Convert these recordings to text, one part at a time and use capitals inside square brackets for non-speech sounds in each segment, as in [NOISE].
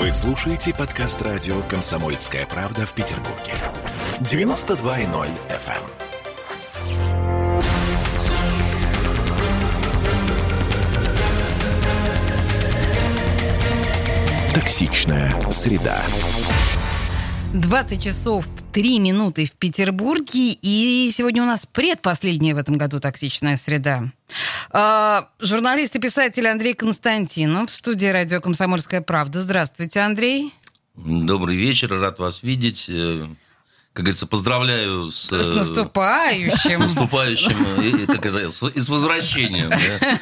Вы слушаете подкаст радио «Комсомольская правда» в Петербурге. 92.0 FM. Токсичная среда. 20 часов 3 минуты в Петербурге, и сегодня у нас предпоследняя в этом году токсичная среда. А, журналист и писатель Андрей Константинов в студии радио «Комсомольская правда». Здравствуйте, Андрей. Добрый вечер, рад вас видеть. Э, как говорится, поздравляю с... С наступающим. С наступающим, и, как это, с, и с возвращением. Да?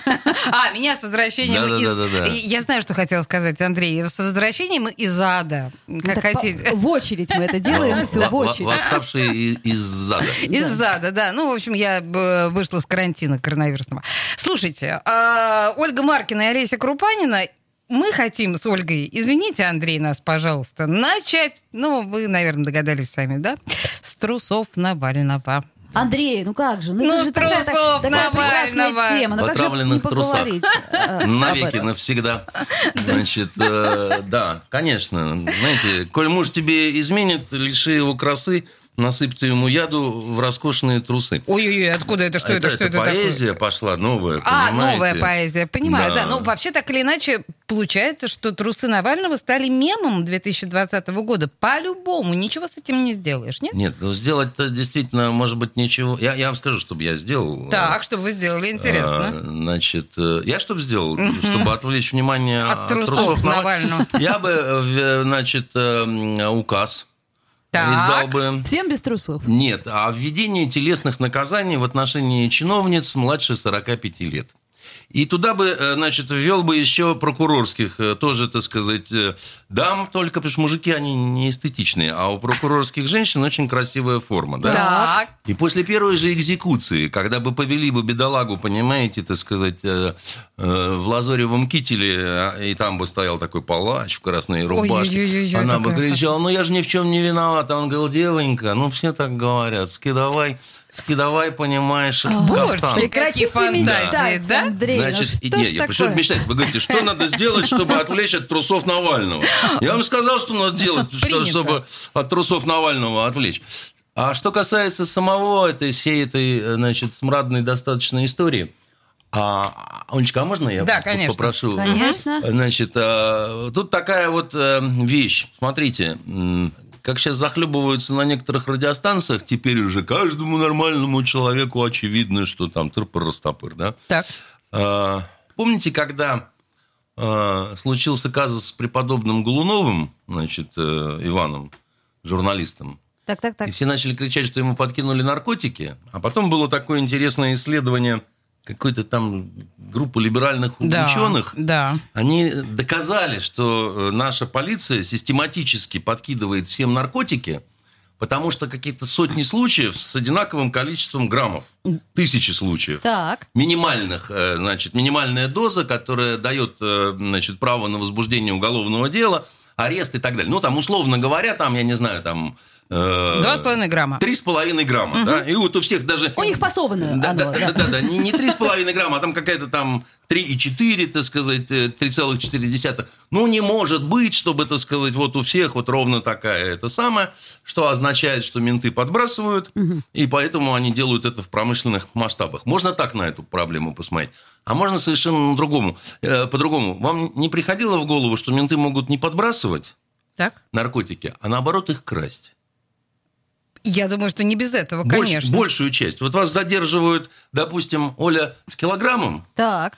А, меня с возвращением Да, да, из... да, да, да. Я знаю, что хотел сказать, Андрей. С возвращением из ада. Как Так по- хотите. В очередь мы это делаем, все в очередь. Восставшие из зада. Из зада, да. Ну, в общем, я э, вышла с карантина коронавирусного. Слушайте, а, Ольга Маркина и Олеся Крупанина мы хотим с Ольгой, извините, Андрей, нас, пожалуйста, начать, ну, вы, наверное, догадались сами, да, с трусов Навального. Андрей, ну как же? Ну, это же такая, трусов такая Навального. тема. Ну В как же не отравленных трусах. поговорить э, Навеки, навсегда. Значит, э, да, конечно. Знаете, коль муж тебе изменит, лиши его красы, насыпьте ему яду в роскошные трусы. Ой-ой-ой, откуда это, что это, что это такое? поэзия пошла новая, А, понимаете? новая поэзия, понимаю, да. Да. Ну, вообще, так или иначе, получается, что трусы Навального стали мемом 2020 года. По-любому, ничего с этим не сделаешь, нет? Нет, ну сделать-то действительно, может быть, ничего. Я, я вам скажу, чтобы я сделал. Так, что вы сделали, интересно. А, Значит, э, я что бы сделал? Чтобы отвлечь внимание От трусов Нава- Навального. Я бы, э, в- значит, э, указ издал Так. бы. Всем без трусов. Нет, о введении телесных наказаний в отношении чиновниц младше 45 лет. И туда бы, э, значит, ввел бы еще прокурорских, э, тоже, так сказать, э, дам, только потому что мужики, они не эстетичные, а у прокурорских женщин очень красивая форма, да? Так. И после первой же экзекуции, когда бы повели бы бедолагу, понимаете, так сказать, в лазоревом кителе, а, и там бы стоял такой палач в красной рубашке, Ой-ой-ой, она бы кричала, ну я же ни в чем не виновата. Он говорил, девонька, ну все так говорят, скидавай, скидавай, понимаешь, Боже, кафтан». Какие Прекратите фантазии, мечтать, да? Андрей. Значит, ну и- что не, ж я почему такое? мечтать? Вы говорите, что надо сделать, чтобы [LAUGHS] отвлечь от трусов Навального? Я вам сказал, что надо делать, что- чтобы от трусов Навального отвлечь. А что касается самого этой всей этой, э, значит, смрадной достаточно истории, а, Анечка, а можно я Да, конечно. попрошу? Конечно. Значит, э, тут такая вот э, вещь. Смотрите, как сейчас захлебываются на некоторых радиостанциях, теперь уже каждому нормальному человеку очевидно, что там тырпыр-растопыр, да? Так. А, Помните, когда а, случился казус с преподобным Голуновым, значит, э, Иваном, журналистом, Так, так, так. и все начали кричать, что ему подкинули наркотики, а потом было такое интересное исследование какой-то там группы либеральных Да, ученых, да. они доказали, что э, наша полиция систематически подкидывает всем наркотики, потому что какие-то сотни случаев с одинаковым количеством граммов. Тысячи случаев. Так. Минимальных, э, значит, минимальная доза, которая дает, э, значит, право на возбуждение уголовного дела, арест и так далее. Ну, там, условно говоря, там, я не знаю, там... э, Два с половиной грамма. Три с половиной грамма, да? И вот у всех даже... У них фасовано Да, оно, да, да. да, да, не, не 3,5 [LAUGHS] грамма, а там какая-то там 3,4, так сказать, э, 3,4. Ну, не может быть, чтобы, так сказать, вот у всех вот ровно такая это самое, что означает, что менты подбрасывают, и поэтому они делают это в промышленных масштабах. Можно так на эту проблему посмотреть. А можно совершенно другому, э, по-другому. Вам не приходило в голову, что менты могут не подбрасывать Так. наркотики, а наоборот их красть? Я думаю, что не без этого, Больш- конечно. большую часть. Вот вас задерживают, допустим, Оля с килограммом, Так.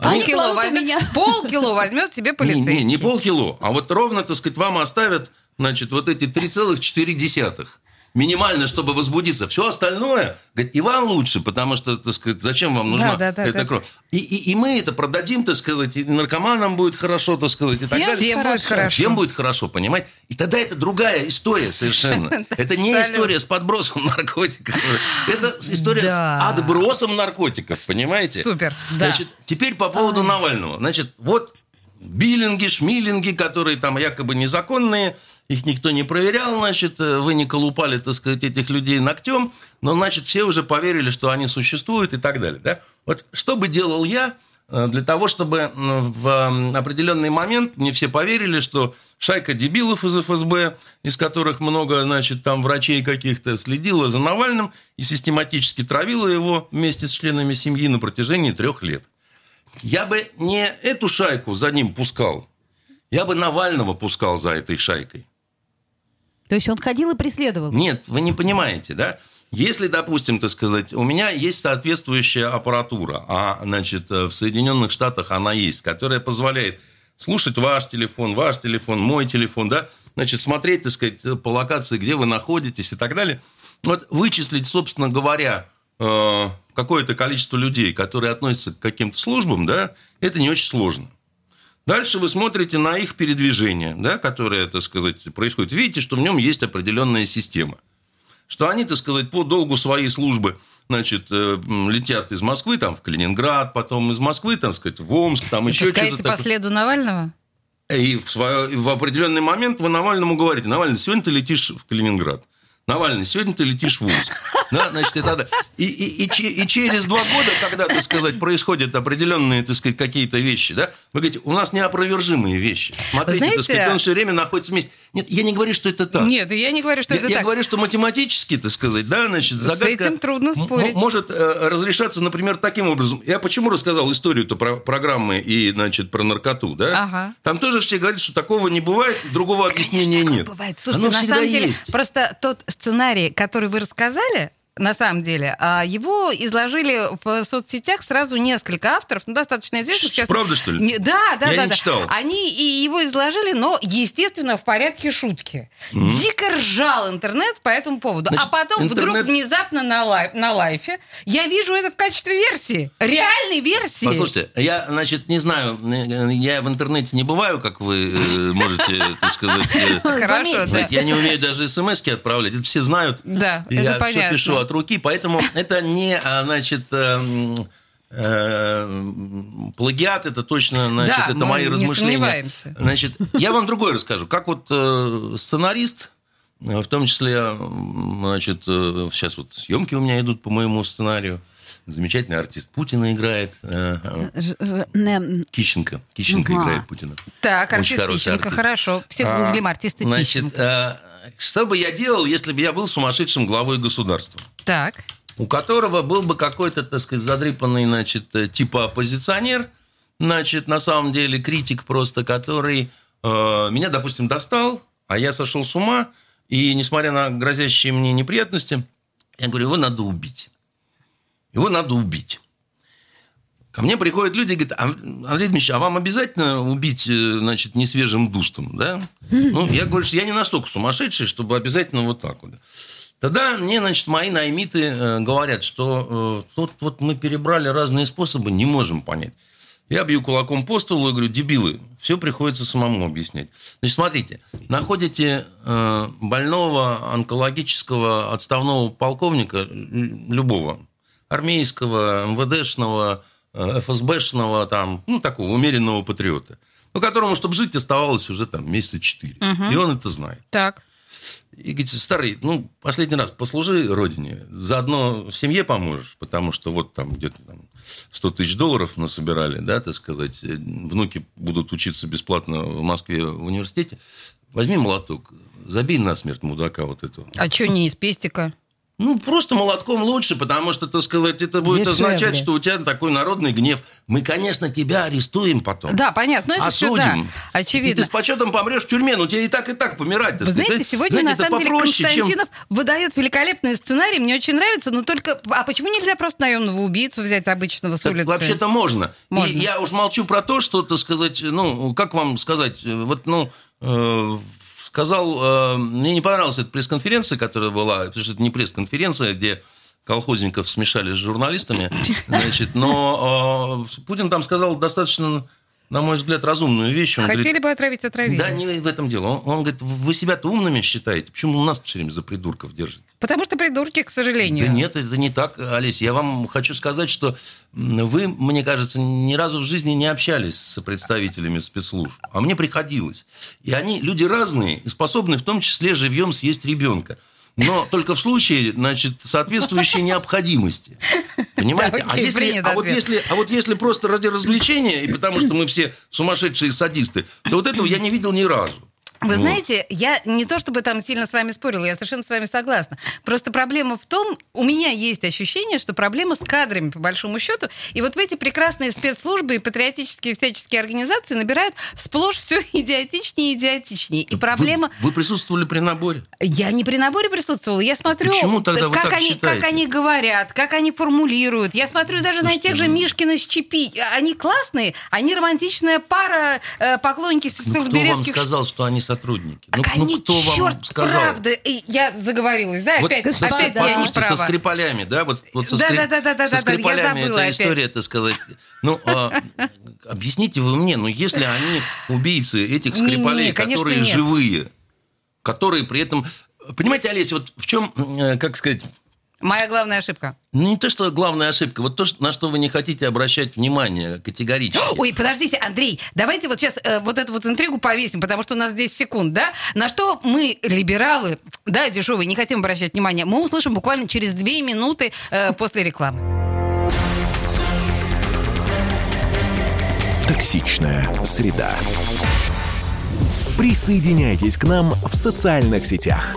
Полкило кладут у возьмет, меня. [LAUGHS] полкило возьмет себе Не, полицейский. не, не полкило, а вот ровно, так сказать, вам оставят, значит, вот эти 3,4. Минимально, чтобы возбудиться. Все остальное, говорит, и вам лучше, потому что, так сказать, зачем вам нужна Да, да, да, эта да. кровь? И, и, и мы это продадим, так сказать, и наркоманам будет хорошо, так сказать, и так Всем далее. Всем будет хорошо. Всем будет хорошо, понимаете? И тогда это другая история совершенно. [LAUGHS] Это не история с подбросом [LAUGHS] наркотиков. Это история с отбросом наркотиков, понимаете? Супер. Значит, теперь по поводу Навального. Значит, вот биллинги, шмиллинги, которые там якобы незаконные, их никто не проверял, значит, э, вы не колупали, так сказать, этих людей ногтем, но, значит, все уже поверили, что они существуют и так далее, да? Вот что бы делал я, э, для того, чтобы в определенный момент не все поверили, что шайка дебилов из ФСБ, из которых много, значит, там врачей каких-то, следила за Навальным и систематически травила его вместе с членами семьи на протяжении трех лет. Я бы не эту шайку за ним пускал, я бы Навального пускал за этой шайкой. То есть он ходил и преследовал. Нет, вы не понимаете, да? Если, допустим, так сказать, у меня есть соответствующая аппаратура, а, значит, э, в Соединенных Штатах она есть, которая позволяет слушать ваш телефон, ваш телефон, мой телефон, да, значит, смотреть, так сказать, по локации, где вы находитесь и так далее. Вот вычислить, собственно говоря, э, какое-то количество людей, которые относятся к каким-то службам, да, это не очень сложно. Дальше вы смотрите на их передвижение, да, которое, так сказать, происходит. Видите, что в нем есть определенная система. Что они, так сказать, по долгу своей службы значит, э, летят из Москвы там, в Калининград, потом из Москвы, там, сказать, в Омск, там Вы еще что-то по такое. следу Навального? И в, свое- в определенный момент вы Навальному говорите, Навальный, сегодня ты летишь в Калининград. Навальный, сегодня ты летишь в Омск. Да, значит, и, тогда. И, и, и, и через два года, когда, так сказать, происходят определенные, так сказать, какие-то вещи, да, вы говорите, у нас неопровержимые вещи. Смотрите, знаете- так сказать, он все время находится вместе. Нет, я не говорю, что это так. Нет, я не говорю, что Я, это я так. говорю, что математически, так сказать, да, значит, С загадка... этим трудно спорить. Может э, разрешаться, например, таким образом. Я почему рассказал историю-то про программы и, значит, про наркоту, да? Ага. Там тоже все говорят, что такого не бывает, другого объяснения Такое нет. Бывает. Слушайте, Оно на самом деле, есть. просто тот сценарий, который вы рассказали, на самом деле, а, его изложили в соцсетях сразу несколько авторов, ну, достаточно известных. Ш- правда, что ли? Не- да, да, Я да. не да. читал. Они и его изложили, но, естественно, в порядке шутки. Дико ржал интернет по этому поводу. а Значит, потом вдруг интернет- внезапно на, лай- на лайфе я вижу это в качестве версии. Реальной версии. Послушайте, я, значит, не знаю, я в интернете не бываю, как вы э, можете, так сказать... э, Хорошо, да. Я не умею даже смс отправлять, это все знают. Да, это я понятно. все пишу от руки, поэтому [LAUGHS] это не, а, значит, эм, э, плагиат, это точно, значит, Да, это мы мои не размышления. сомневаемся. Значит, я вам другое расскажу. Как вот э, сценарист, э, в том числе, значит, э, сейчас вот съемки у меня идут по моему сценарию. Замечательный артист Путина играет. э, э, Кищенко. Кищенко играет Путина. Так, Очень артист артист. хорошо. Все А, гуглим артиста Значит, Тищенко. э, что бы я делал, если бы я был сумасшедшим главой государства? Так. у которого был бы какой-то, так сказать, задрипанный, значит, э, типа оппозиционер, значит, на самом деле критик просто, который э, меня, допустим, достал, а я сошел с ума, и несмотря на грозящие мне неприятности, я говорю, его надо убить. Его надо убить. Ко мне приходят люди и говорят, «А, Андрей Дмитриевич, а вам обязательно убить, э, значит, несвежим дустом, да? Ну, я говорю, что я не настолько сумасшедший, чтобы обязательно вот так вот. Тогда мне, значит, мои наймиты э, говорят, что э, тут вот мы перебрали разные способы, не можем понять. Я бью кулаком по столу и говорю, дебилы, все приходится самому объяснять. Значит, смотрите, находите э, больного онкологического отставного полковника, любого, армейского, МВДшного, ФСБшного, там, ну, такого умеренного патриота, ну, которому, чтобы жить, оставалось уже там месяца четыре. И он это знает. Так. И говорите, старый, ну, последний раз послужи родине, заодно семье поможешь, потому что вот там где-то там 100 тысяч долларов насобирали, да, так сказать, э, внуки будут учиться бесплатно в Москве в университете. Возьми молоток, забей насмерть мудака вот этого. А что не из пестика? Ну, просто молотком лучше, потому что, так сказать, это будет Дешевле. означать, что у тебя такой народный гнев. Мы, конечно, тебя арестуем потом. Да, понятно. Но это все, да, Осудим. И очевидно. ты с почетом помрешь в тюрьме, ну тебе и так, и так помирать. Вы знаете, сегодня, на самом деле, Константинов выдает великолепный сценарий. Мне очень нравится, но только... А почему нельзя просто наемного убийцу взять обычного с Так улицы? вообще-то можно. Можно. И я уж молчу про то, что, так сказать, ну, как вам сказать, э, вот, ну, э, сказал, э, мне не понравилась эта пресс-конференция, которая была, потому что это не пресс-конференция, где колхозников смешали с журналистами, [LAUGHS] значит, но э, Путин там сказал достаточно, на мой взгляд, разумную вещь. Он Хотели говорит, бы отравить, отравили. да, не в этом дело. Он, он говорит, вы себя-то умными считаете, почему нас все время за придурков держите? Потому что придурки, к сожалению. Да нет, это не так, Олесь. Я вам хочу сказать, что вы, мне кажется, ни разу в жизни не общались с представителями спецслужб. А мне приходилось. И они люди разные, способны в том числе живьем съесть ребенка. Но только в случае, значит, соответствующей необходимости. Понимаете? Да, а, окей, если, принят а, вот ответ. если, а вот если просто ради развлечения, и потому что мы все сумасшедшие садисты, то вот этого я не видел ни разу. Вы Вот. знаете, я не то чтобы там сильно с вами спорила, я совершенно с вами согласна. Просто проблема в том, у меня есть ощущение, что проблема с кадрами, по большому счету. И вот в эти прекрасные спецслужбы и патриотические всяческие организации набирают сплошь все идиотичнее и идиотичнее. И проблема... Вы, вы присутствовали при наборе? Я не при наборе присутствовала, я смотрю, Почему тогда как, они, считаете? как они говорят, как они формулируют. Я смотрю даже на Слушайте, тех же ну- Мишкина с Чипи. Они классные, они романтичная пара, э, поклонники Ну, кто вам сказал, что они сотрудники? Ну, ну, они, кто вам черт, сказал? правда. Я заговорилась, да? Вот, опять, кстати, опять я не послушайте, со права. Скрипалями, да, вот, вот со, Да, скрип- да, да, да, да, со да, да, Скрипалями эта опять. история, так сказать. Ну, а, объясните вы мне, ну, если они убийцы этих Скрипалей, конечно, которые нет. живые, которые при этом... Понимаете, Олеся, вот в чем, э, как сказать, Моя главная ошибка. не то, что главная ошибка, вот то, на что вы не хотите обращать внимание категорически. [GASPS] Ой, подождите, Андрей, давайте вот сейчас э, вот эту вот интригу повесим, потому что у нас здесь секунд, да? На что мы, либералы, да, дешевые, не хотим обращать внимание, мы услышим буквально через две минуты э, после рекламы. Токсичная среда. Присоединяйтесь к нам в социальных сетях.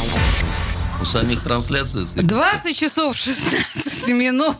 У самих трансляций... с- 20 часов 16 [LAUGHS] минут.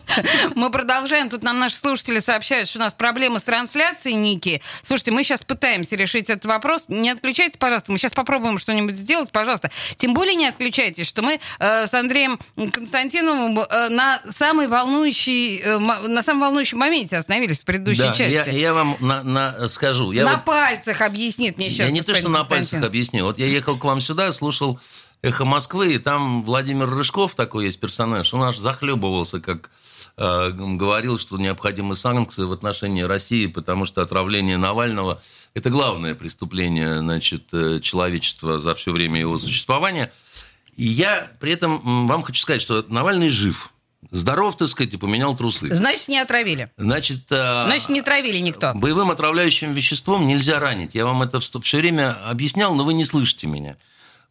Мы продолжаем. Тут нам наши слушатели сообщают, что у нас проблемы с трансляцией, Ники. Слушайте, мы сейчас пытаемся решить этот вопрос. Не отключайтесь, пожалуйста. Мы сейчас попробуем что-нибудь сделать, пожалуйста. Тем более не отключайтесь, что мы э, с Андреем Константиновым э, на, самой волнующей, э, на самом волнующем моменте остановились в предыдущей Да, части. я, я вам на, на- скажу. Я на вот- пальцах объяснит мне сейчас. Я не то, что на пальцах объясню. Вот я ехал к вам сюда, слушал «Эхо Москвы», и там Владимир Рыжков такой есть персонаж. Он аж захлебывался, как э, говорил, что необходимы санкции в отношении России, потому что отравление Навального – это главное преступление значит, э, человечества за все время его существования. И я при этом вам хочу сказать, что Навальный жив. Здоров, так сказать, и поменял трусы. Значит, не отравили. Значит, э, Значит, не травили никто. Боевым отравляющим веществом нельзя ранить. Я вам это все время объяснял, но вы не слышите меня.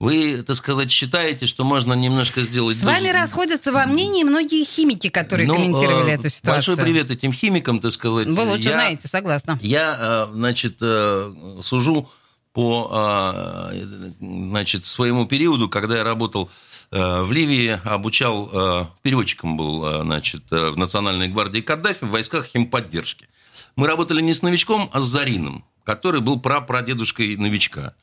Вы, так сказать, считаете, что можно немножко сделать... С вами расходятся во мнении многие химики, которые Ну, комментировали э, эту ситуацию. Большой привет этим химикам, так сказать. Вы лучше Я- знаете, согласна. Я, э, значит, э, сужу по, э, значит, своему периоду, когда я работал в Ливии, обучал, переводчиком был, значит, в Национальной гвардии Каддафи в войсках химподдержки. Мы работали не с новичком, а с Зарином, который был прапрадедушкой новичка.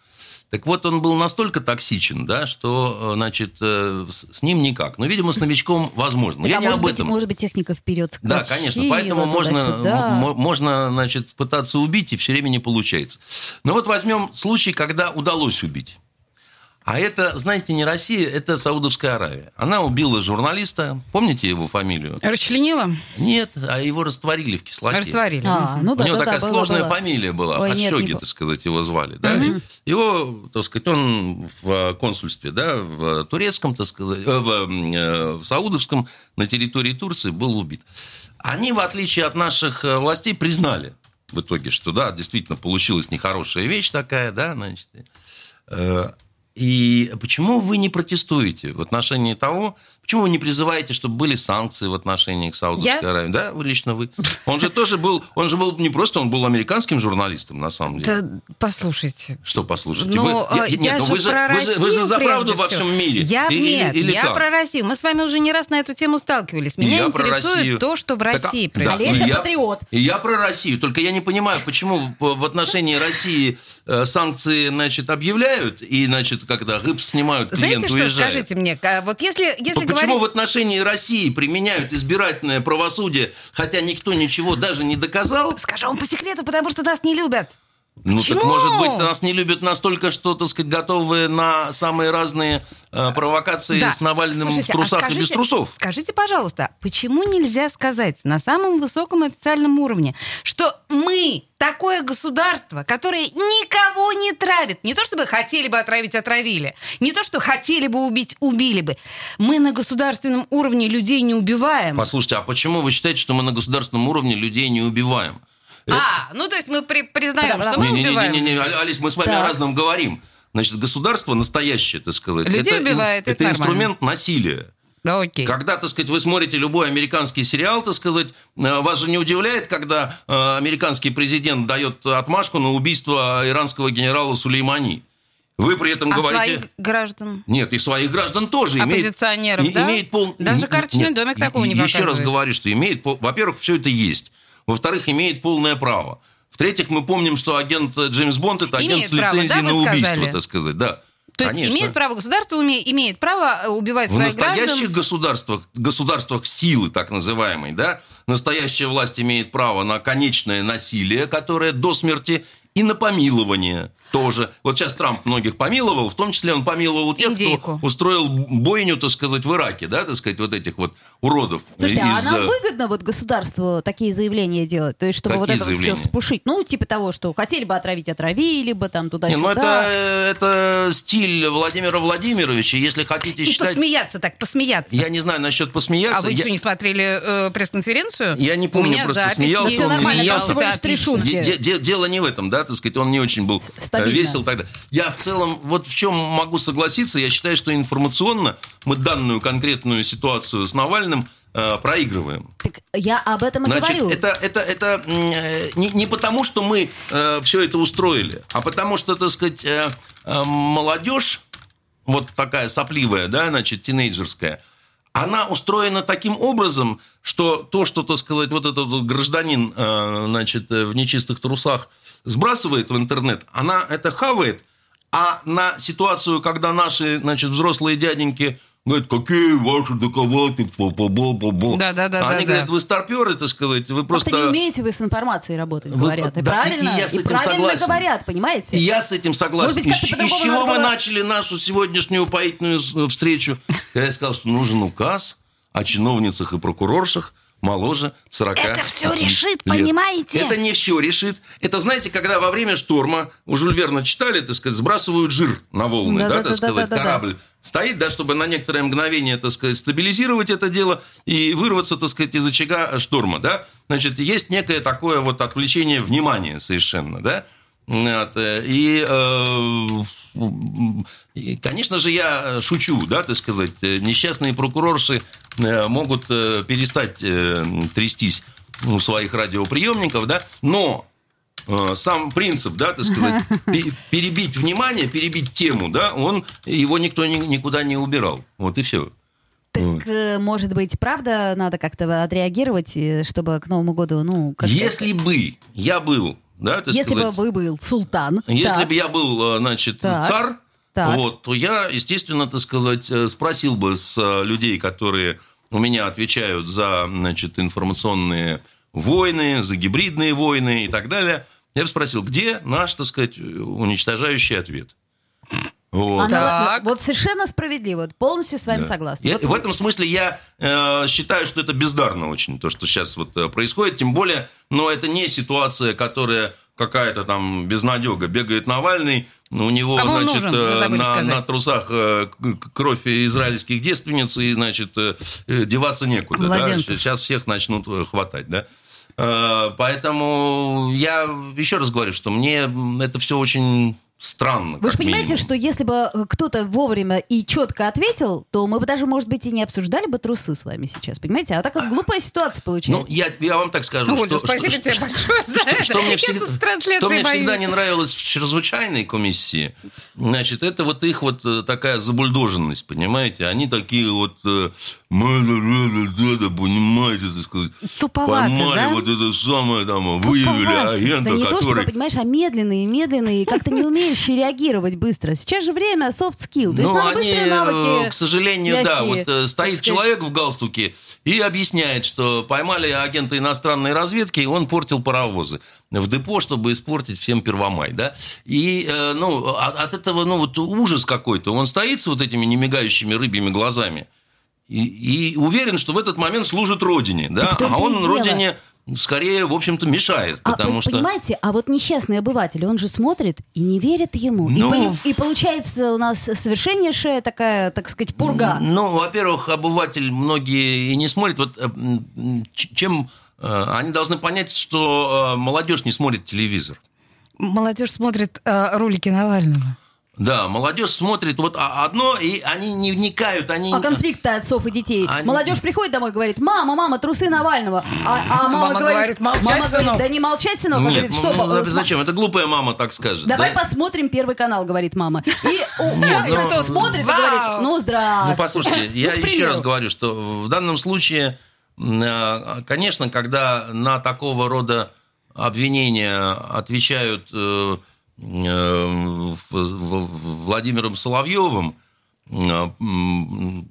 Так вот, он был настолько токсичен, да, что, э, значит, э, с ним никак. Но, видимо, с новичком возможно. Но Так, я а не может об быть, этом. может быть, техника вперед Да, конечно, поэтому можно, м- можно, значит, пытаться убить, и все время не получается. Но вот возьмем случай, когда удалось убить. А это, знаете, не Россия, это Саудовская Аравия. Она убила журналиста, помните его фамилию? Расчленила? Нет, а его растворили в кислоте. Растворили. А, ну да, У него да, такая да, сложная была. фамилия была, Ой, нет, не- так сказать, его звали. Да? Его, так сказать, он в консульстве, да, в турецком, так сказать, э, в, э, в саудовском, на территории Турции был убит. Они, в отличие от наших э, властей, признали в итоге, что, да, действительно, получилась нехорошая вещь такая, да, значит. И почему вы не протестуете в отношении того, почему вы не призываете, чтобы были санкции в отношении к Саудовской Я? Аравии? Да, вы лично вы. Он же тоже был, он же был не просто, он был американским журналистом, на самом деле. Да, послушайте. Что, послушайте? Ну, вы, нет, я ну же вы же, про вы же, вы же за Россию правду во всем мире. Я И- нет, или я как? про Россию. Мы с вами уже не раз на эту тему сталкивались. Меня я интересует Россию. то, что в Так, а- России да, происходит. Олеся и я- патриот. И я про Россию. Только я не понимаю, почему в, в отношении России э, санкции, значит, объявляют, и, значит, когда гыб снимают, клиент Знаете, что уезжает. скажите мне? а, Вот если, если Почему в отношении России применяют избирательное правосудие, хотя никто ничего даже не доказал? Скажу вам по секрету, потому что нас не любят. Ну, Почему? так может быть, нас не любят настолько, что, так сказать, готовы на самые разные э, провокации Да. с Навальным Слушайте, в трусах а и без скажите- трусов. Скажите, пожалуйста, почему нельзя сказать на самом высоком официальном уровне, что мы такое государство, которое никого не травит. Не то, чтобы хотели бы отравить, отравили. Не то, что хотели бы убить, убили бы. Мы на государственном уровне людей не убиваем. Послушайте, а почему вы считаете, что мы на государственном уровне людей не убиваем? А, ну то есть мы при- признаем, что мы Не-не-не, убиваем. не-не-не, Али- Алис, мы с вами о разном говорим. Значит, государство настоящее, так сказать. Людей это, убивает, это это инструмент насилия. Да, окей. Когда, так сказать, вы смотрите любой американский сериал, так сказать, э, вас же не удивляет, когда э, американский президент дает отмашку на убийство иранского генерала Сулеймани. Вы при этом А говорите... своих граждан? Нет, и своих граждан тоже имеет... Оппозиционеров, и- да? Имеет пол... Даже Нет, карточный домик такого не Еще раз показывает. говорю, что имеет... пол- Во-первых, все это есть. Во-вторых, имеет полное право. В-третьих, мы помним, что агент Джеймс Бонд это агент Имеет с право, лицензией да, на убийство, сказали? так сказать. Да. То есть Конечно. имеет право государство, имеет право э, убивать В своих настоящих граждан. государствах, государствах силы, так называемой, да, настоящая власть имеет право на конечное насилие, которое до смерти, и на помилование тоже. Вот сейчас Трамп многих помиловал, в том числе он помиловал тех, Индейку. кто устроил бойню, так сказать, в Ираке, да, так сказать, вот этих вот уродов. Слушайте, а из, нам э, выгодно вот государству такие заявления делать? То есть, чтобы вот Какие это вот все заявления? спушить? Ну, типа того, что хотели бы отравить, отравили бы там Не, туда-сюда. ну это, это стиль Владимира Владимировича. Если хотите И считать... посмеяться так, посмеяться. Я не знаю насчет посмеяться. А вы Я- что, не смотрели э, пресс-конференцию? Я не помню, просто запись смеялся он, не смеялся. Дело не в этом, да, так сказать, он не очень был э, Стабильно. весел тогда. Я в целом, вот в чем могу согласиться, я считаю, что информационно мы данную конкретную ситуацию с Навальным э, проигрываем. Так я об этом и Значит, говорю. это, это, это э, не, не потому, что мы все это устроили, а потому что, так сказать, э, э, молодежь, вот такая сопливая, да, значит, тинейджерская, она устроена таким образом, что то, что, так сказать, вот этот вот гражданин, э, значит, э, в нечистых трусах сбрасывает в интернет, она это хавает, а на ситуацию, когда наши, значит, взрослые дяденьки говорят, какие ваши доковаты, фу-фу-бу-бу-бу». Да-да-да, Они да, говорят, да. вы старперы, так сказать, вы Просто просто... не умеете вы с информацией работать, Вы- говорят. И да, и- правильно, и я с этим правильно согласен. говорят, понимаете? И я с этим согласен. Может быть, из по-другому чего надо мы начали нашу сегодняшнюю упоительную с- встречу? Когда я сказал, что нужен указ о чиновницах и прокуроршах моложе 40 Это всё решит, лет. понимаете? Это не все решит. Это, знаете, когда во время шторма, у Жюль Верна читали, так сказать, сбрасывают жир на волны, да, Да-да-да-да-да-да. так сказать, корабль стоит, да, чтобы на некоторое мгновение, так сказать, стабилизировать это дело и вырваться, так сказать, из очага шторма, да. Значит, есть некое такое вот отвлечение внимания совершенно, да. Вот, э, И, э, и, конечно же, я шучу, да, так сказать. Э, Несчастные прокурорши э, могут э, перестать э, трястись у своих радиоприемников, да, но э, сам принцип, да, так сказать, [LAUGHS] пе- перебить внимание, перебить тему, да, он, его никто ни- никуда не убирал. Вот и все. Так, э, может быть, правда, надо как-то отреагировать, э, чтобы к Новому году, ну, как-то- Если бы я был, да, так Если бы сказать, вы был султан. Если так. бы я был, э, значит, Так. царь, Так. вот, то я, естественно, так сказать, э, спросил бы с э, людей, которые у меня отвечают за, значит, информационные войны, за гибридные войны и так далее. Я бы спросил, где наш, так сказать, уничтожающий ответ? Вот. Она Так. вот, вот совершенно справедливо, вот полностью с вами Да. согласна. Я- Вот в этом смысле я э, считаю, что это бездарно очень, то, что сейчас вот э, происходит. Тем более, но это не ситуация, которая какая-то там безнадега. Бегает Навальный, у него, Кому значит, нужен, э, на, сказать. на трусах э, кровь израильских девственниц, и, значит, деваться некуда. да. Сейчас всех начнут хватать, да. Э, Поэтому я еще раз говорю, что мне это все очень странно. Вы же как понимаете, минимум. что если бы э, кто-то вовремя и четко ответил, то мы бы даже, может быть, и не обсуждали бы трусы с вами сейчас, понимаете? А так вот глупая ситуация Ну, получилась. я, я вам так скажу, Оля, что, спасибо что- тебе что- большое за что, это. что мне всегда, что мне всегда не нравилось в чрезвычайной комиссии, значит, это вот их вот э, такая забульдоженность, понимаете? Они такие вот, э, «Мы, да, да, да, понимаете, так сказать, Туповато, поймали да? вот это самое там, выявили Туповато. агента, да не то, который... чтобы, понимаешь, а медленные, медленные, как-то не умеющие реагировать быстро. Сейчас же время soft skill. То есть Ну, надо они, быстрые навыки. э, к сожалению, да, мягкие, вот э, стоит человек в галстуке и объясняет, что поймали агента иностранной разведки, и он портил паровозы в депо, чтобы испортить всем Первомай, да. И, э, ну, от, от этого, ну, вот ужас какой-то. Он стоит с вот этими немигающими рыбьими глазами и, и уверен, что в этот момент служит Родине, да, а и он дело. Родине скорее, в общем-то, мешает, А потому вы что... понимаете, а вот несчастный обыватель, он же смотрит и не верит ему. И Ну. пони- И, получается у нас совершеннейшая такая, так сказать, пурга. Ну, во-первых, обыватель многие и не смотрят. Вот э, чем э, они должны понять, что э, молодежь не смотрит телевизор. Молодежь смотрит э, ролики Навального. Да, молодежь смотрит вот а- одно, и они не вникают, они... А конфликты отцов и детей. Они- Молодежь приходит домой и говорит, мама, мама, трусы Навального. А, а мама, Мама говорит, говорит, «Молчать, мама говорит, сынок». да не молчать, сынок. Нет, говорит, что, ну, э, см- зачем? Это глупая мама так скажет. Давай да? посмотрим Первый канал, говорит мама. И [LAUGHS] ну, кто смотрит и говорит, ну, Ну, здравствуйте. послушайте, [LAUGHS] я Ну, еще раз говорю, что в данном случае, э, конечно, когда на такого рода обвинения отвечают э, Владимиром Соловьевым, э,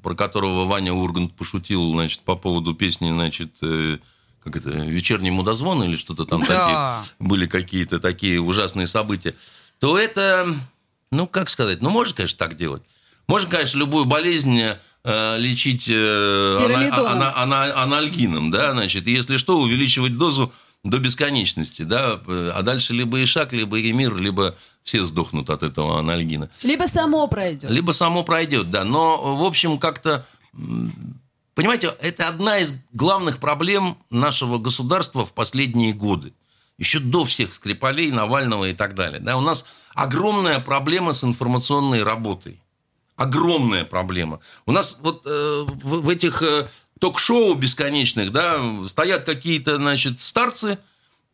про которого Ваня Ургант пошутил, значит, по поводу песни, значит, э, как это, «Вечерний мудозвон» или что-то там Да. такие, были какие-то такие ужасные события, то это, ну, как сказать, ну, можно, конечно, так делать. Можно, конечно, любую болезнь э, лечить э, анальгином, да, значит, если что, увеличивать дозу до бесконечности, да, а дальше либо Ишак, либо Эмир, либо все сдохнут от этого анальгина. Либо само пройдет. Либо само пройдет, да. Но, в общем, как-то... Понимаете, это одна из главных проблем нашего государства в последние годы. Еще до всех Скрипалей, Навального и так далее. Да, у нас огромная проблема с информационной работой. Огромная проблема. У нас вот э, в, в этих э, ток-шоу бесконечных, да, стоят какие-то, значит, старцы,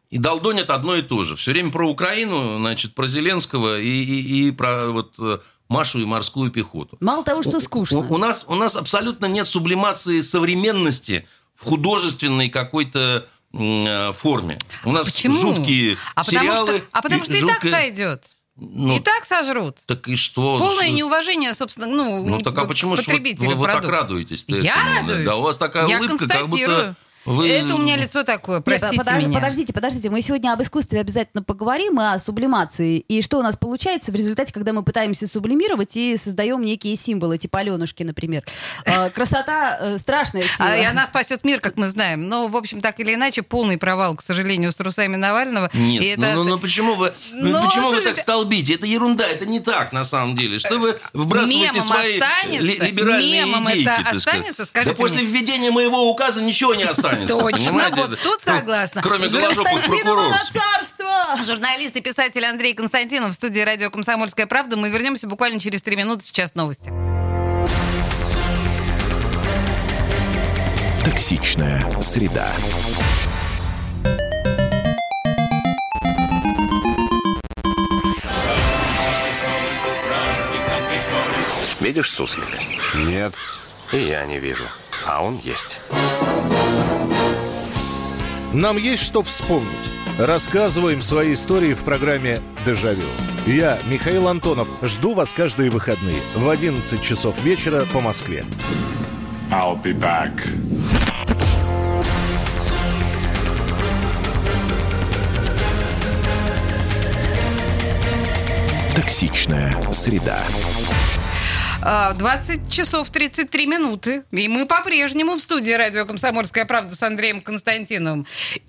и долдонят одно и то же. Все время про Украину, значит, про Зеленского и, и, и про вот э, Машу и морскую пехоту. Мало того, что скучно. У, у нас, у нас абсолютно нет сублимации современности в художественной какой-то э, форме. У нас Почему? жуткие а потому сериалы. что, а потому что и так жуткое- сойдет. Ну, и так сожрут. Так и что? Полное Что- неуважение, собственно, ну, Ну не- так а почему ж вот потребителю вы, вы так радуетесь? Я радуюсь. Да, у вас такая Я улыбка, как будто. Вы... Это у меня лицо такое, Нет, простите подож- меня. Подождите, подождите. Мы сегодня об искусстве обязательно поговорим, и о сублимации. И что у нас получается в результате, когда мы пытаемся сублимировать и создаем некие символы, типа Аленушки, например. Э, Красота э, страшная сила. А, и она спасет мир, как мы знаем. Но, в общем, так или иначе, полный провал, к сожалению, с трусами Навального. Нет, это- ну, ну, ну почему вы, ну, Ну, почему вы так столбите? Это ерунда, это не так на самом деле. Что вы вбрасываете Мемом свои останется? ли- либеральные Мемом идейки, это останется? Скажите да после введения моего указа ничего не останется. Точно, понимаете? вот тут Ну, согласна. Кроме на прокуроров. царство! Журналист и писатель Андрей Константинов в студии радио «Комсомольская правда». Мы вернемся буквально через три минуты. Сейчас новости. Токсичная среда. Видишь суслика? Нет. И я не вижу. А он есть. Нам есть что вспомнить. Рассказываем свои истории в программе «Дежавю». Я, Михаил Антонов, жду вас каждые выходные в 11 часов вечера по Москве. I'll be back. Токсичная среда. А, 20 часов 33 минуты. И мы по-прежнему в студии радио «Комсомольская правда» с Андреем Константиновым.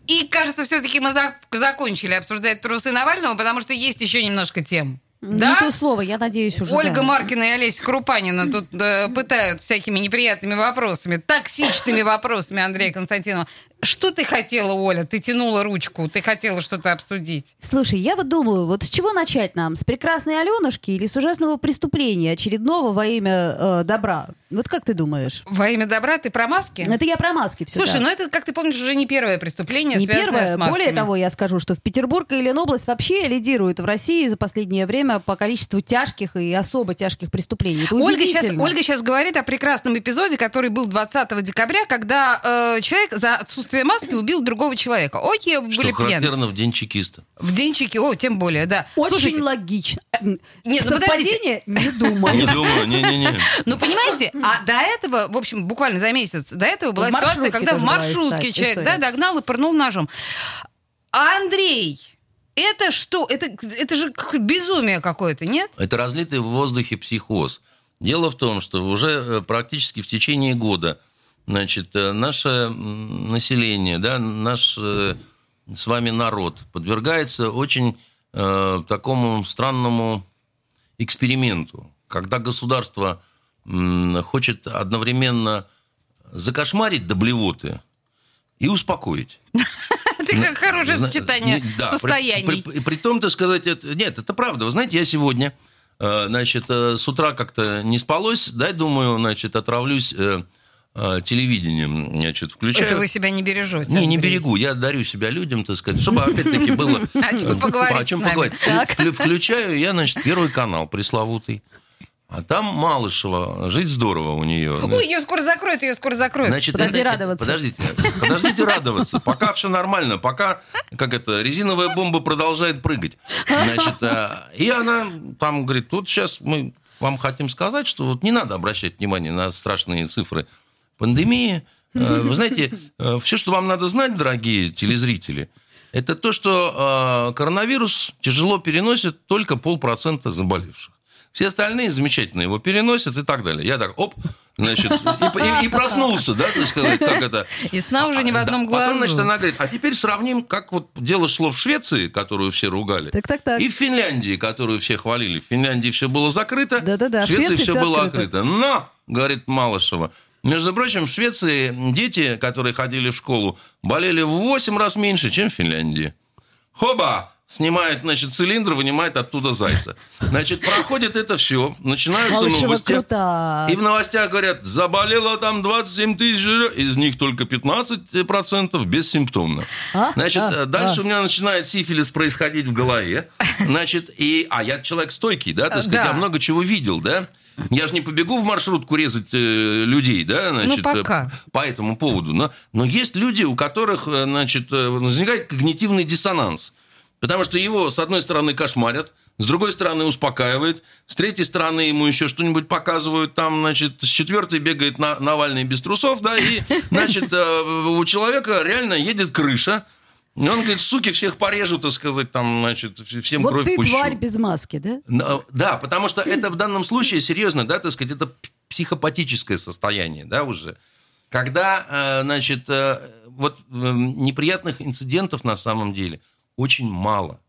И, кажется, все-таки мы зак- закончили обсуждать трусы Навального, потому что есть еще немножко тем. Да? Не то слово, я надеюсь уже. Ольга да. Маркина и Олеся Крупанина тут э, пытают всякими неприятными вопросами, токсичными вопросами Андрея Константинова. Что ты хотела, Оля? Ты тянула ручку, ты хотела что-то обсудить. Слушай, я вот думаю, вот с чего начать нам? С прекрасной Аленушки или с ужасного преступления, очередного во имя э, добра? Вот как ты думаешь? Во имя добра ты про маски? Это я про маски все. Слушай, ну это, как ты помнишь, уже не первое преступление, Не связанное первое. с масками. Более того, я скажу, что в Петербург и Ленобласть вообще лидирует в России за последнее время по количеству тяжких и особо тяжких преступлений. Это Ольга сейчас. Ольга сейчас говорит о прекрасном эпизоде, который был 20 декабря, когда э, человек за отсутствие отсутствия маски убил другого человека. Окей, Что были пьяны. характерно в день чекиста. В день чеки, о, тем более, да. Очень Слушайте, логично. нет, ну Совпадение? Не думаю. [LAUGHS] Не думаю, не-не-не. Ну, понимаете, а до этого, в общем, буквально за месяц до этого была В ситуация, когда в маршрутке человек да, догнал и пырнул ножом. А Андрей, это что? Это, это же безумие какое-то, нет? Это разлитый в воздухе психоз. Дело в том, что уже э, практически в течение года значит, э, наше население, да, наш э, с вами народ подвергается очень э, такому странному эксперименту, когда государство м, хочет одновременно закошмарить до блевоты и успокоить. Это как хорошее сочетание да, при- состояний. При, при том, так сказать, нет, это правда. Вы знаете, я сегодня, э, значит, э, с утра как-то не спалось, дай, думаю, значит, отравлюсь э, э, телевидением, значит, включаю. Это вы себя не бережете. Не, не берегу, я дарю себя людям, так сказать, чтобы опять-таки было... [LAUGHS] О чем поговорить О чем поговорить. Вклю- Включаю я, значит, первый канал пресловутый. А там Малышева, жить здорово у нее. Ой, ее скоро закроют, ее скоро закроют. Значит, Подожди это- радоваться. Подождите, подождите радоваться. Пока все нормально, пока, как это, резиновая бомба продолжает прыгать. Значит, а, и она там говорит, тут сейчас мы вам хотим сказать, что вот не надо обращать внимание на страшные цифры пандемии. Э, [LAUGHS] Вы знаете, все, что вам надо знать, дорогие телезрители, это то, что э, коронавирус тяжело переносит только полпроцента заболевших. Все остальные замечательно его переносят и так далее. Я так, оп, значит, и, и- и [LAUGHS] проснулся, да, так сказать, как это. И сна уже не в А, одном да. Потом, глазу. значит, она говорит, а теперь сравним, как вот дело шло в Швеции, которую все ругали, Так-так-так. и в Финляндии, которую все хвалили. В Финляндии все было закрыто, Да-да-да, в в Швеции Швеции все всё было открыто. открыто. Но, говорит Малышева, между прочим, в Швеции дети, которые ходили в школу, болели в 8 раз меньше, чем в Финляндии. Хоба! Снимает, значит, цилиндр, вынимает оттуда зайца. Значит, проходит это все, начинаются новости. И в новостях говорят, заболело там 27 тысяч, из них только 15% бессимптомно. А? Значит, А? дальше А? у меня начинает сифилис происходить в голове. Значит, и, а я человек стойкий, да, так сказать, Да. я много чего видел, да. Я же не побегу в маршрутку резать э, людей, да, значит, Ну, пока. по этому поводу. Но, но есть люди, у которых, э, значит, э, возникает когнитивный диссонанс. Потому что его, с одной стороны, кошмарят, с другой стороны, успокаивает, с третьей стороны, ему еще что-нибудь показывают, там, значит, с четвертой бегает на, Навальный без трусов, да, и, [LAUGHS] значит, у человека реально едет крыша, и он говорит, суки, всех порежу, так сказать, там, значит, всем Вот кровь ты пущу. тварь без маски, да? Но- Да, потому что это в данном случае, серьезно, да, так сказать, это психопатическое состояние, да, уже. Когда, э, значит, э, вот э, неприятных инцидентов на самом деле очень мало.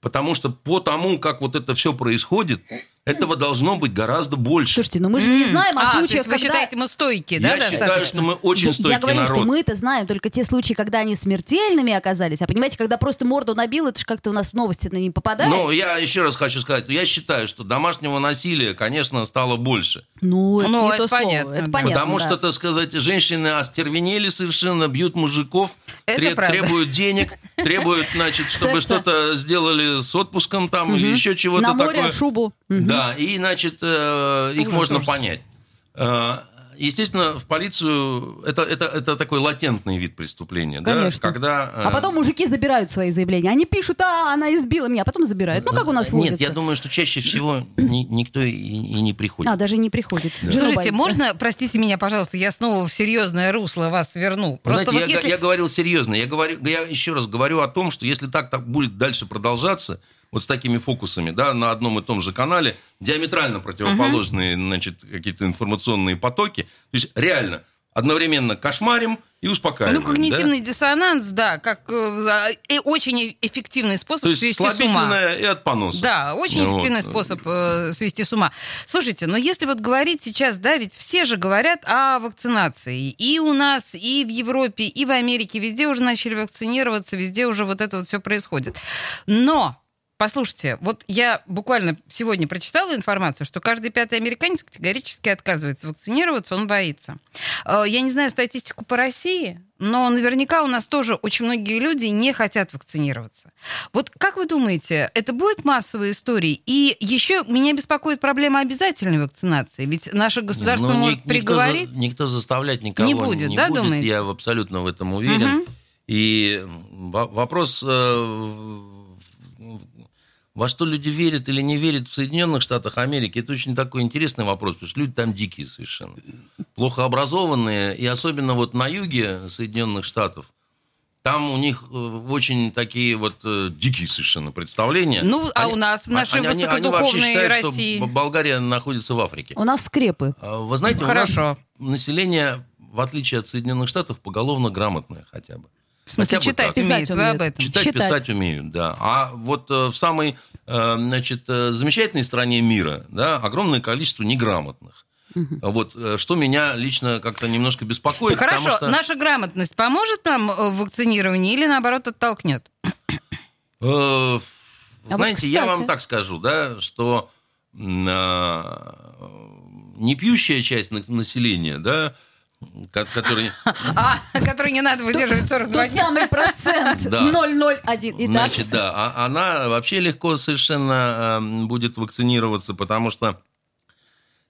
Потому что по тому, как вот это все происходит, этого должно быть гораздо больше. Слушайте, ну мы же не знаем о а, то случаях, есть вы когда... считаете, мы стойкие, да, Я считаю, достаточно? что мы очень стойкий Я говорю, народ. что мы это знаем только те случаи, когда они смертельными оказались. А понимаете, когда просто морду набил, это же как-то у нас в новости на не попадает. Но я еще раз хочу сказать, я считаю, что домашнего насилия, конечно, стало больше. Ну, это Ну, не это то слово. понятно, Это да. понятно, Потому да. что, так сказать, женщины остервенели совершенно, бьют мужиков, Это тре- правда. требуют денег, требуют, значит, [LAUGHS] чтобы что-то сделали с отпуском там или еще чего-то На море такое. шубу. Да, и, значит, э, их Ужас, можно ужас. понять. Э, Естественно, в полицию это, это, это такой латентный вид преступления. да, Конечно. когда, э, А потом мужики забирают свои заявления. Они пишут, а, она избила меня, а потом забирают. Ну, как у нас водится. Нет, я думаю, что чаще всего ни- никто и, и не приходит. А, даже не приходит. Жену Слушайте, боится. можно, простите меня, пожалуйста, я снова в серьезное русло вас верну. Просто Знаете, вот я, если... я говорил серьезно. Я, говорю, я еще раз говорю о том, что если так, так будет дальше продолжаться, вот с такими фокусами, да, на одном и том же канале, диаметрально противоположные, значит, какие-то информационные потоки, то есть реально одновременно кошмарим и успокаиваем. Ну, когнитивный да? диссонанс, да, как э, и очень эффективный способ То есть свести с ума. и от поноса. Да, очень Вот. эффективный способ э, свести с ума. Слушайте, но если вот говорить сейчас, да, ведь все же говорят о вакцинации. И у нас, и в Европе, и в Америке, везде уже начали вакцинироваться, везде уже вот это вот все происходит. Но Послушайте, вот я буквально сегодня прочитала информацию, что каждый пятый американец категорически отказывается вакцинироваться, он боится. Э, Я не знаю статистику по России, но наверняка у нас тоже очень многие люди не хотят вакцинироваться. Вот как вы думаете, это будет массовой историей? И еще меня беспокоит проблема обязательной вакцинации. Ведь наше государство Ну, может никто приговорить. за- Никто, заставлять никого Не будет, да, думаете? Я абсолютно в этом уверен. Мгм. И во- вопрос, э, во что люди верят или не верят в Соединенных Штатах Америки, это очень такой интересный вопрос, потому что люди там дикие совершенно. Плохо образованные, и особенно вот на юге Соединенных Штатов, там у них э, очень такие вот э, дикие совершенно представления. Ну, а у нас, в нашей они- они вообще высокодуховной считают, что России? Б- Болгария находится в Африке. У нас скрепы. А, Вы знаете, Ну, у нас хорошо. население, в отличие от Соединенных Штатов, поголовно грамотное хотя бы. В смысле, Хотя читать так. умеют. Писать Вы об этом. Читать, Считать. писать умеют, да. А вот э, в самой, э, значит, э, замечательной стране мира, да, огромное количество неграмотных. Вот, э, что меня лично как-то немножко беспокоит. Хорошо, потому что, наша грамотность поможет нам в вакцинировании или наоборот оттолкнет? э, А вот, знаете, я кстати. вам так скажу, да, что непьющая часть на- населения, да, который... А, который не надо выдерживать 42 Тот дня. самый процент Да. 001. Итак, Значит, да, а- она вообще легко совершенно эм, будет вакцинироваться, потому что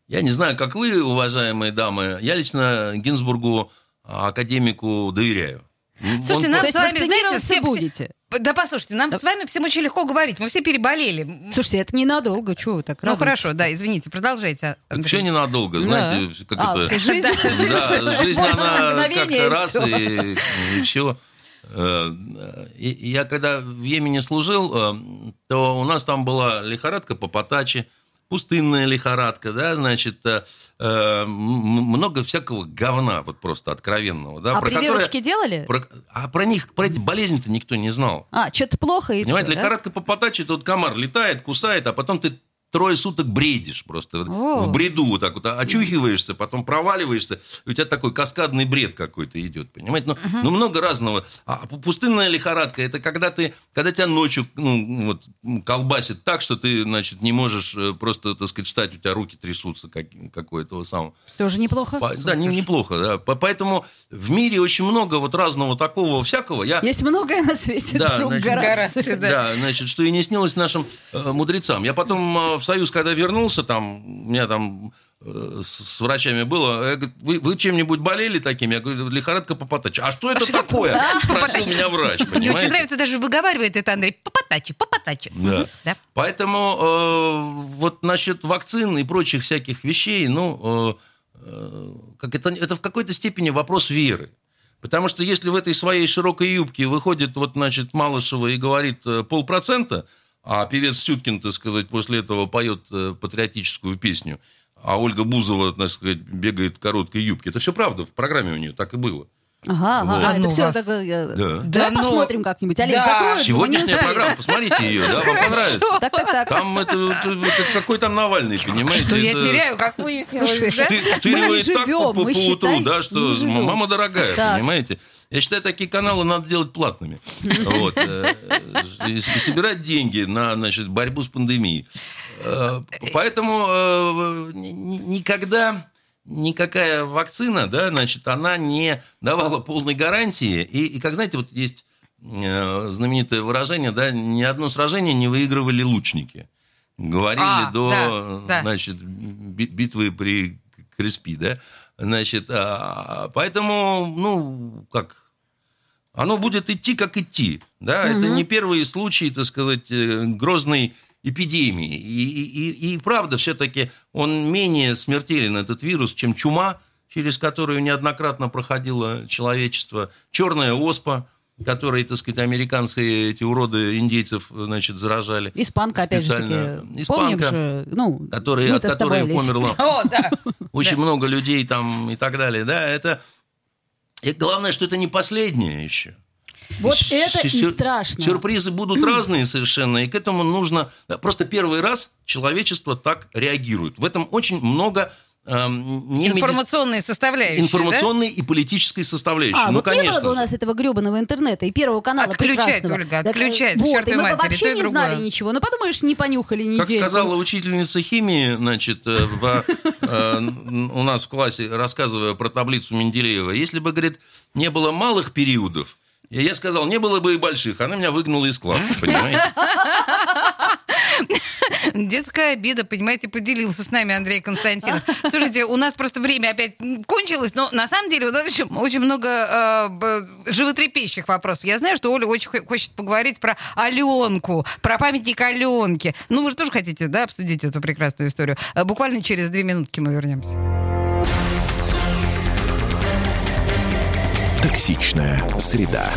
я не знаю, как вы, уважаемые дамы, я лично Гинзбургу, а, академику, доверяю. Слушайте, нам с вами, знаете, все... будете? Да послушайте, нам с вами всем очень легко говорить. Мы все переболели. Слушайте, это ненадолго, чего вы так Ну хорошо, да, извините, продолжайте. Так все ненадолго, знаете, как А, это... вообще [LAUGHS] жизнь? Да, жизнь, [LAUGHS] она как-то раз, и, и все. И, и я когда в Йемене служил, э, то у нас там была лихорадка по Потаче, пустынная лихорадка, да, значит, э, много всякого говна, вот просто откровенного, да, А про прививочки которое- делали? про- а про них, про эти болезни-то никто не знал. А, что-то плохо и Понимаете, да? лихорадка по Потаче, тут комар летает, кусает, а потом ты трое суток бредишь просто. О. В бреду вот так вот. Очухиваешься, потом проваливаешься. И у тебя такой каскадный бред какой-то идет, понимаете? Ну, ну, много разного. А пу- пустынная лихорадка, это когда ты, когда тебя ночью ну, вот, колбасит так, что ты, значит, не можешь э, просто, так сказать, встать, у тебя руки трясутся, как, какое-то самого. Тоже неплохо. По- Да, не- неплохо, да. По- Поэтому в мире очень много вот разного такого всякого. Я Есть многое на свете, Да, друг значит. Гораций, да. да. значит, что и не снилось нашим э, мудрецам. Я потом э, в Союз, когда вернулся, там, у меня там э, с, врачами было, я говорю, вы, вы чем-нибудь болели таким? Я говорю, лихорадка Попотачи. А что это такое? Спросил меня врач, Мне очень понимаете? нравится, даже выговаривает это Андрей. Попотачи, попотачи. Да. Да. Поэтому э, вот насчет вакцин и прочих всяких вещей, ну, э, как это, это в какой-то степени вопрос веры. Потому что если в этой своей широкой юбке выходит вот, значит, Малышева и говорит э, полпроцента, а певец Сюткин, так сказать, после этого поет э, патриотическую песню, а Ольга Бузова, так сказать, бегает в короткой юбке. Это все правда, в программе у нее так и было. Ага, ага. Вот. А, Да ну это все. вас. Так, Да. Давай Да ну. посмотрим как-нибудь. Олесь, Да. не Сегодняшняя программа, посмотрите ее, да, вам понравится. Так, так, так. Там это, это- это какой там Навальный, понимаете? Что я Это- теряю, как выяснилось, Слушай, да? Ты- Втыривает не так живем, по, по, мы, по утру, да, что мама дорогая, Так. понимаете? Я считаю, такие каналы надо делать платными. Вот. э, И, собирать деньги на значит, борьбу с пандемией. Э, Поэтому э, ни- ни- никогда никакая вакцина, да, значит, она не давала полной гарантии. И, и как знаете, вот есть знаменитое выражение, да, ни одно сражение не выигрывали лучники. Говорили А, до, да, значит, би- битвы при Креспи, да. Значит, а, поэтому, ну, как, оно будет идти, как идти, да. Это не первый случай, так сказать, э, грозной эпидемии. И, и, и- и правда, все-таки он менее смертелен, этот вирус, чем чума, через которую неоднократно проходило человечество, черная оспа, которой, так сказать, американцы, эти уроды индейцев, значит, заражали. Испанка, опять же Специально. Испанка, Помним же, ну, Которые, от которой Олесь. померло [LAUGHS] О, да. очень много людей там и так далее, да, это... И главное, что это не последнее еще. Вот С- это и страшно. Сюрпризы будут [CLEARS THROAT] разные совершенно, и к этому нужно... да, Просто первый раз человечество так реагирует. В этом очень много эм, не меди- Информационные составляющие, информационной и политической составляющей. А, ну, вот не конечно. было бы у нас этого гребаного интернета и первого канала Отключать. Ольга, Так, отключать, к Вот, и мы матери, вообще и не знали другое. ничего. Ну, подумаешь, не понюхали Как недельку. сказала учительница химии, значит, э, в, э, [LAUGHS] э, у нас в классе, рассказывая про таблицу Менделеева, если бы, говорит, не было малых периодов, я сказал, не было бы и больших. Она меня выгнала из класса, понимаете? Детская обида, понимаете, поделился с нами Андрей Константинов. Слушайте, у нас просто время опять кончилось, но на самом деле еще очень много э, животрепещущих вопросов. Я знаю, что Оля очень хо- хочет поговорить про Аленку, про памятник Аленке. Ну, вы же тоже хотите, да, обсудить эту прекрасную историю. Э, Буквально через две минутки мы вернемся. Токсичная среда.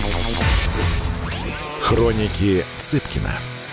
Хроники Цыпкина.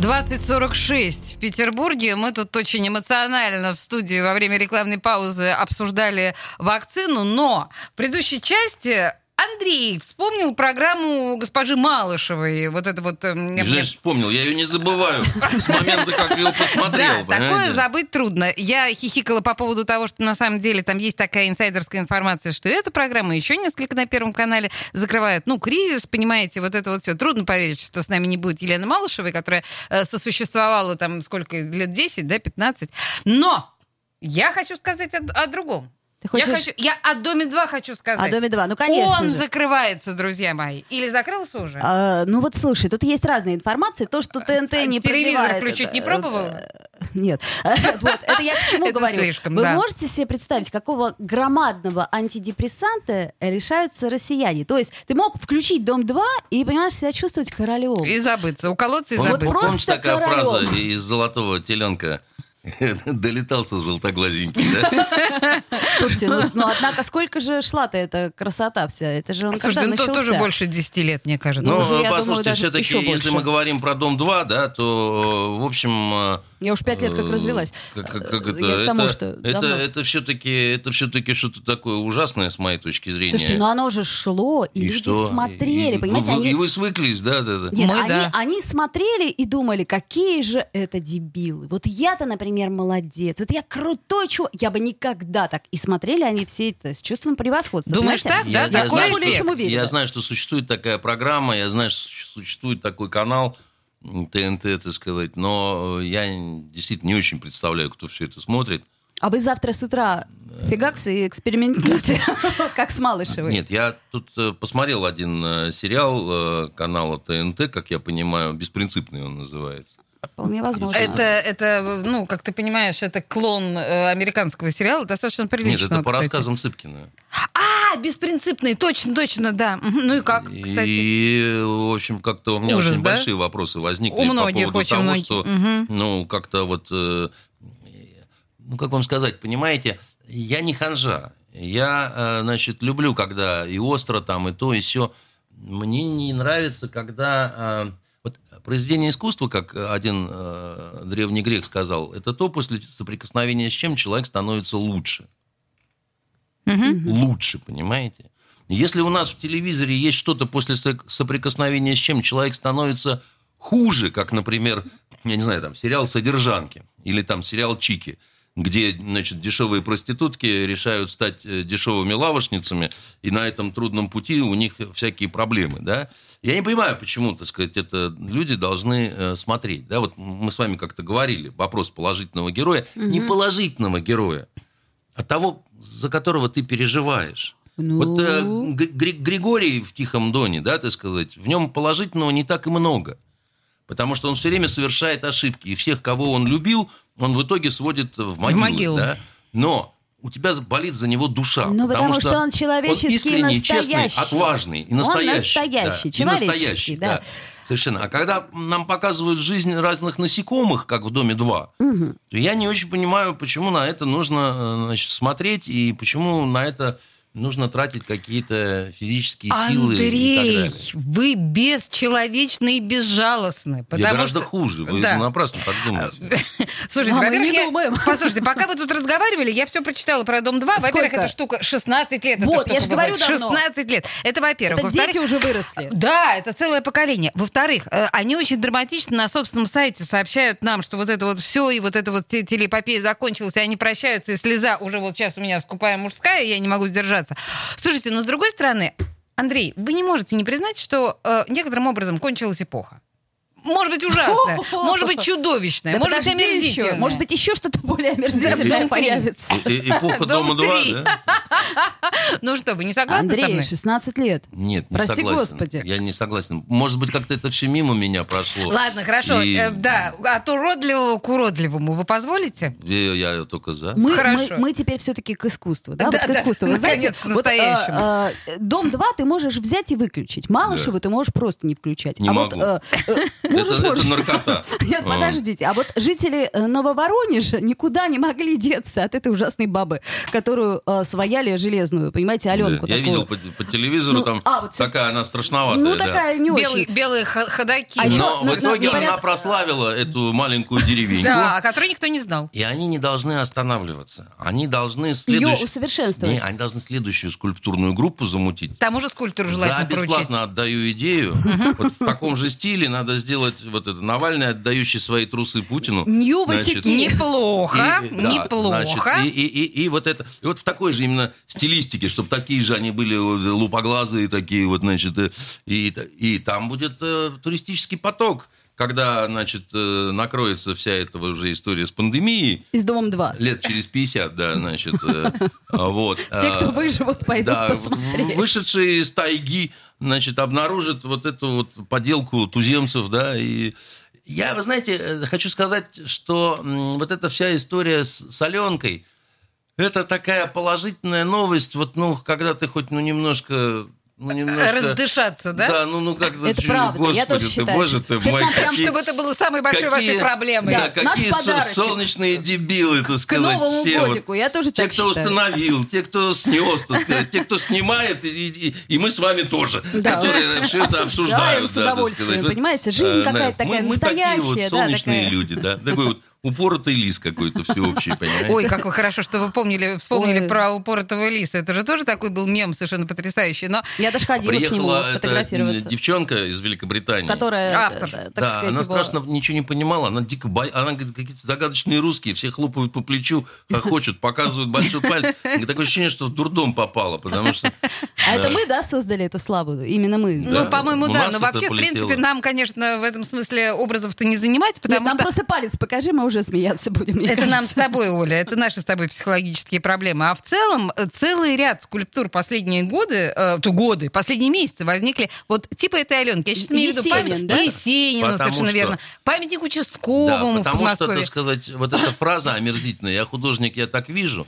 2046 в Петербурге. Мы тут очень эмоционально в студии во время рекламной паузы обсуждали вакцину, но в предыдущей части Андрей вспомнил программу госпожи Малышевой. Вот это вот... эм, И, Знаешь, вспомнил, я ее не забываю с момента, как ее посмотрел. Да, такое забыть трудно. Я хихикала по поводу того, что на самом деле там есть такая инсайдерская информация, что эту программу еще несколько на Первом канале закрывают. Ну, кризис, понимаете, вот это вот все. Трудно поверить, что с нами не будет Елены Малышевой, которая э, сосуществовала там сколько, лет 10, да, 15. Но я хочу сказать о, о другом. Ты Я, хочешь- хочу, я о Доме 2 хочу сказать. О «Доме 2», ну, конечно Он же. закрывается, друзья мои. Или закрылся уже? А, ну вот слушай, тут есть разная информация. То, что ТНТ не А телевизор продлевает включить это, не пробовала? э, Нет. [LAUGHS] Вот, это я к чему Это говорю. слишком, Вы да. можете себе представить, какого громадного антидепрессанта лишаются россияне? То есть ты мог включить «Дом-2» и, понимаешь, себя чувствовать королем. И забыться. Уколоться и Вот забыться. просто помнишь такая королем. фраза из «Золотого теленка»? [LAUGHS] Долетался желтоглазенький, да? [LAUGHS] Слушайте, ну, ну, однако сколько же шла-то эта красота вся? Это же он Слушайте, когда ну то- тоже начался? больше 10 лет, мне кажется. Ну, думаю, послушайте, все-таки, если больше. мы говорим про «Дом-2», да, то, э, в общем... э, Я уж пять лет как э, развелась. Как, как- как это? Я к тому, это, что это, давно. это все-таки, это все-таки что-то такое ужасное, с моей точки зрения. Слушайте, ну оно же шло, и, И люди что? смотрели, И- понимаете, вы- они... И вы свыклись, да, да, да. Нет, Мы, они, да. они смотрели и думали, какие же это дебилы. Вот я-то, например, молодец. Вот я крутой чувак. Я бы никогда так. И смотрели они все это с чувством превосходства. Думаешь понимаете? так, да? Я, Такой знаю, более что, чем уверена. я знаю, что существует такая программа, я знаю, что существует такой канал ТНТ, так сказать, но я действительно не очень представляю, кто все это смотрит. А вы завтра с утра фигакс и экспериментируйте, [LAUGHS] как с Малышевой. Нет, я тут э, посмотрел один э, сериал э, канала ТНТ, как я понимаю, «Беспринципный» он называется. Вполне возможно. Это, это, ну, как ты понимаешь, это клон э, американского сериала, достаточно Нет, приличного, это по кстати. рассказам Цыпкина. А, беспринципный, точно, точно, да. Ну и как, кстати? И, в общем, как-то у меня Ужас, очень да? большие вопросы возникли У многих, по поводу очень того, многих. что, Мгм. ну, как-то вот, э, ну, как вам сказать, понимаете, я не ханжа. Я, э, значит, люблю, когда и остро там, и то, и все. Мне не нравится, когда... э, вот произведение искусства, как один древний грек сказал, это то, после соприкосновения с чем человек становится лучше лучше, понимаете? Если у нас в телевизоре есть что-то после со- соприкосновения с чем человек становится хуже, как, например, я не знаю, там, сериал «Содержанки» или там сериал «Чики», где, значит, дешевые проститутки решают стать э, дешевыми лавочницами, и на этом трудном пути у них всякие проблемы, да? Я не понимаю, почему, так сказать, это люди должны э, смотреть, да? Вот мы с вами как-то говорили, вопрос положительного героя, не положительного героя, а того, за которого ты переживаешь. Ну. Вот э, Гри- Григорий в «Тихом доне», да, так сказать, в нем положительного не так и много. Потому что он все время совершает ошибки. И всех, кого он любил, он в итоге сводит в могилу. могилу. Да? Но у тебя болит за него душа. Ну, потому что он человеческий, он искренний, честный, настоящий. отважный и Он настоящий. настоящий, и человеческий, настоящий, да. Совершенно. А когда нам показывают жизнь разных насекомых, как в «Доме 2», то я не очень понимаю, почему на это нужно э, значит, смотреть и почему на это нужно тратить какие-то физические силы и так Андрей, вы бесчеловечны и безжалостны. Я Потому гораздо что... хуже. Вы Да. напрасно так думаете. [LAUGHS] Слушайте, А мы не я- думаем. [LAUGHS] Послушайте, пока вы тут разговаривали, я все прочитала про Дом 2. Во-первых, эта штука 16 лет. Вот, я же говорю давно. 16 лет. Это во-первых. Это дети уже выросли. Да, это целое поколение. Во-вторых, э, они очень драматично на собственном сайте сообщают нам, что вот это вот все, и вот эта вот те- телеэпопея закончилась, и они прощаются, и слеза уже вот сейчас у меня скупая мужская, я не могу сдержаться. Слушайте, но с другой стороны, Андрей, вы не можете не признать, что э, некоторым образом кончилась эпоха. Может быть, ужасная, [LAUGHS] может быть, чудовищная, Да может быть, подожди еще. Может быть, еще что-то более омерзительное Дом появится. Э- э- Эпоха Дом дома 2, три. да? [LAUGHS] Ну что, вы не согласны со Андрей, мной? 16 лет. Нет, не Прости согласен. господи. Я не согласен. Может быть, как-то это все мимо меня прошло. Ладно, хорошо. И- Э, да, от уродливого к уродливому вы позволите? Я, я только за. Мы, Хорошо. мы, мы теперь все-таки к искусству. Да, Да, вот к да, искусству. Вы знаете, к вот, э, настоящему. э, Дом 2 ты можешь взять и выключить. Малышеву ты можешь просто не включать. Не а могу. Вот, э, э, можешь, это, можешь. это наркота. [LAUGHS] Нет, А. подождите. А вот жители э, Нововоронежа никуда не могли деться от этой ужасной бабы, которую э, свояли железную, понимаете, Аленку Да, Я такую. видел по, по телевизору, Ну, там а, вот такая она страшноватая. Ну, да. такая не Белые, очень. белые х- ходаки. А Но ещё в итоге на- она говорят- прославила эту маленькую деревеньку. Да, о которой никто не знал. И они не должны останавливаться. Они должны Ее следующую... усовершенствовать. Не, они должны следующую скульптурную группу замутить. Там уже скульптуру желательно поручить. бесплатно отдаю идею. Вот в таком же стиле надо сделать вот это Навальный, отдающий свои трусы Путину. Нью Васюки. Неплохо, и- и- да, неплохо. значит, и, и- и- и вот это, и вот в такой же именно стилистике, чтобы такие же они были лупоглазые такие вот, значит, э, и, и там будет э, туристический поток, когда, значит, э, накроется вся эта уже история с пандемией, И с Домом 2. лет через 50, да, значит, э, вот. [LAUGHS] Те, кто А, выживут, пойдут посмотреть. вышедшие из тайги, значит, обнаружат вот эту вот поделку туземцев, да, и я, вы знаете, э, хочу сказать, что вот эта вся история с, с Аленкой, это такая положительная новость, вот, ну, когда ты хоть, ну, немножко... Ну, немножко... Раздышаться, да? Да, ну, ну как Это чё, правда, Господи, я тоже ты, считаю. боже ты мой, нам прям, какие- Чтобы это было самой большой какие- вашей проблемой. Да, Да, наш какие со- подарочек. солнечные дебилы, так К сказать, Новому все. вот. годику, я тоже Те, так кто считаю. установил, те, кто снес, так сказать, те, кто снимает, и, и- и мы с вами тоже, Да. которые все это обсуждают. с да, так удовольствием. Вот, понимаете, жизнь э, какая-то да, такая мы, мы такие вот настоящая, да, солнечные люди, да, такой вот упоротый лис какой-то всеобщий, понимаете? Ой, как вы хорошо, что вы помнили, вспомнили Ой. про упоротого лиса. Это же тоже такой был мем совершенно потрясающий. Но Я даже ходила к нему Приехала эта фотографироваться. девчонка из Великобритании. Которая, Автор. так да, сказать, она его- страшно ничего не понимала, она дико боялась, она говорит, какие-то загадочные русские, все хлопают по плечу, хохочут, [LAUGHS] показывают большой палец. Такое ощущение, что в дурдом попала, потому что... А это мы, да, создали эту славу? Именно мы. Ну, по-моему, да. Но это вообще, в принципе, нам, конечно, в этом смысле образов-то не занимать, потому нам что... просто палец покажи, мы уже смеяться будем. мне Это нам кажется. с тобой, Оля, это наши с тобой психологические проблемы. А в целом э, целый ряд скульптур последние годы, э, то годы, последние месяцы возникли вот типа этой Аленки. Я сейчас имею в виду память- да? Есенину, Потому совершенно что- верно. Памятник Да, участковому в потому что, так сказать, вот эта фраза омерзительная, я художник, я так вижу,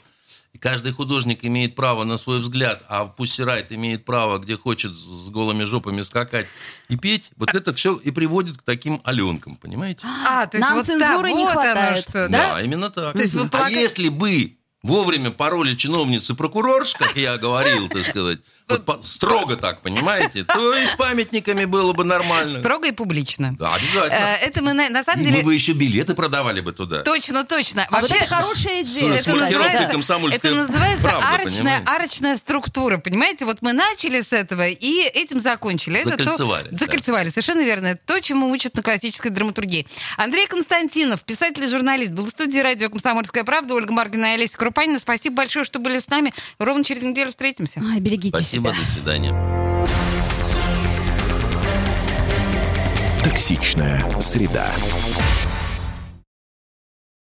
и каждый художник имеет право на свой взгляд, а Пусси Райт имеет право, где хочет с голыми жопами скакать и петь, вот это все и приводит к таким Аленкам, понимаете? А, то есть Нам вот так, цензуры не вот оно хватает, что, Да, да? именно так. То есть вы а полагаете- если бы вовремя пароли чиновницы прокурорш, как я говорил, так сказать, вот по- строго так, понимаете, то и с памятниками было бы нормально. Строго и публично. Да, обязательно. Э, Это мы, на на самом И деле... мы бы еще билеты продавали бы туда. Точно, точно. А вот Вообще, это хорошая идея. с это называется, «Комсомольская это называется правда», арочная, понимаете? арочная структура, понимаете? Вот мы начали с этого и этим закончили. Это то- Закольцевали, да. закольцевали, совершенно верно. Это то, чему учат на классической драматургии. Андрей Константинов, писатель и журналист, был в студии радио «Комсомольская правда». Ольга Маргина и Олеся Крупанина. Спасибо большое, что были с нами. Ровно через неделю встретимся. Ай, берегите Спасибо, себя. до свидания. Токсичная среда.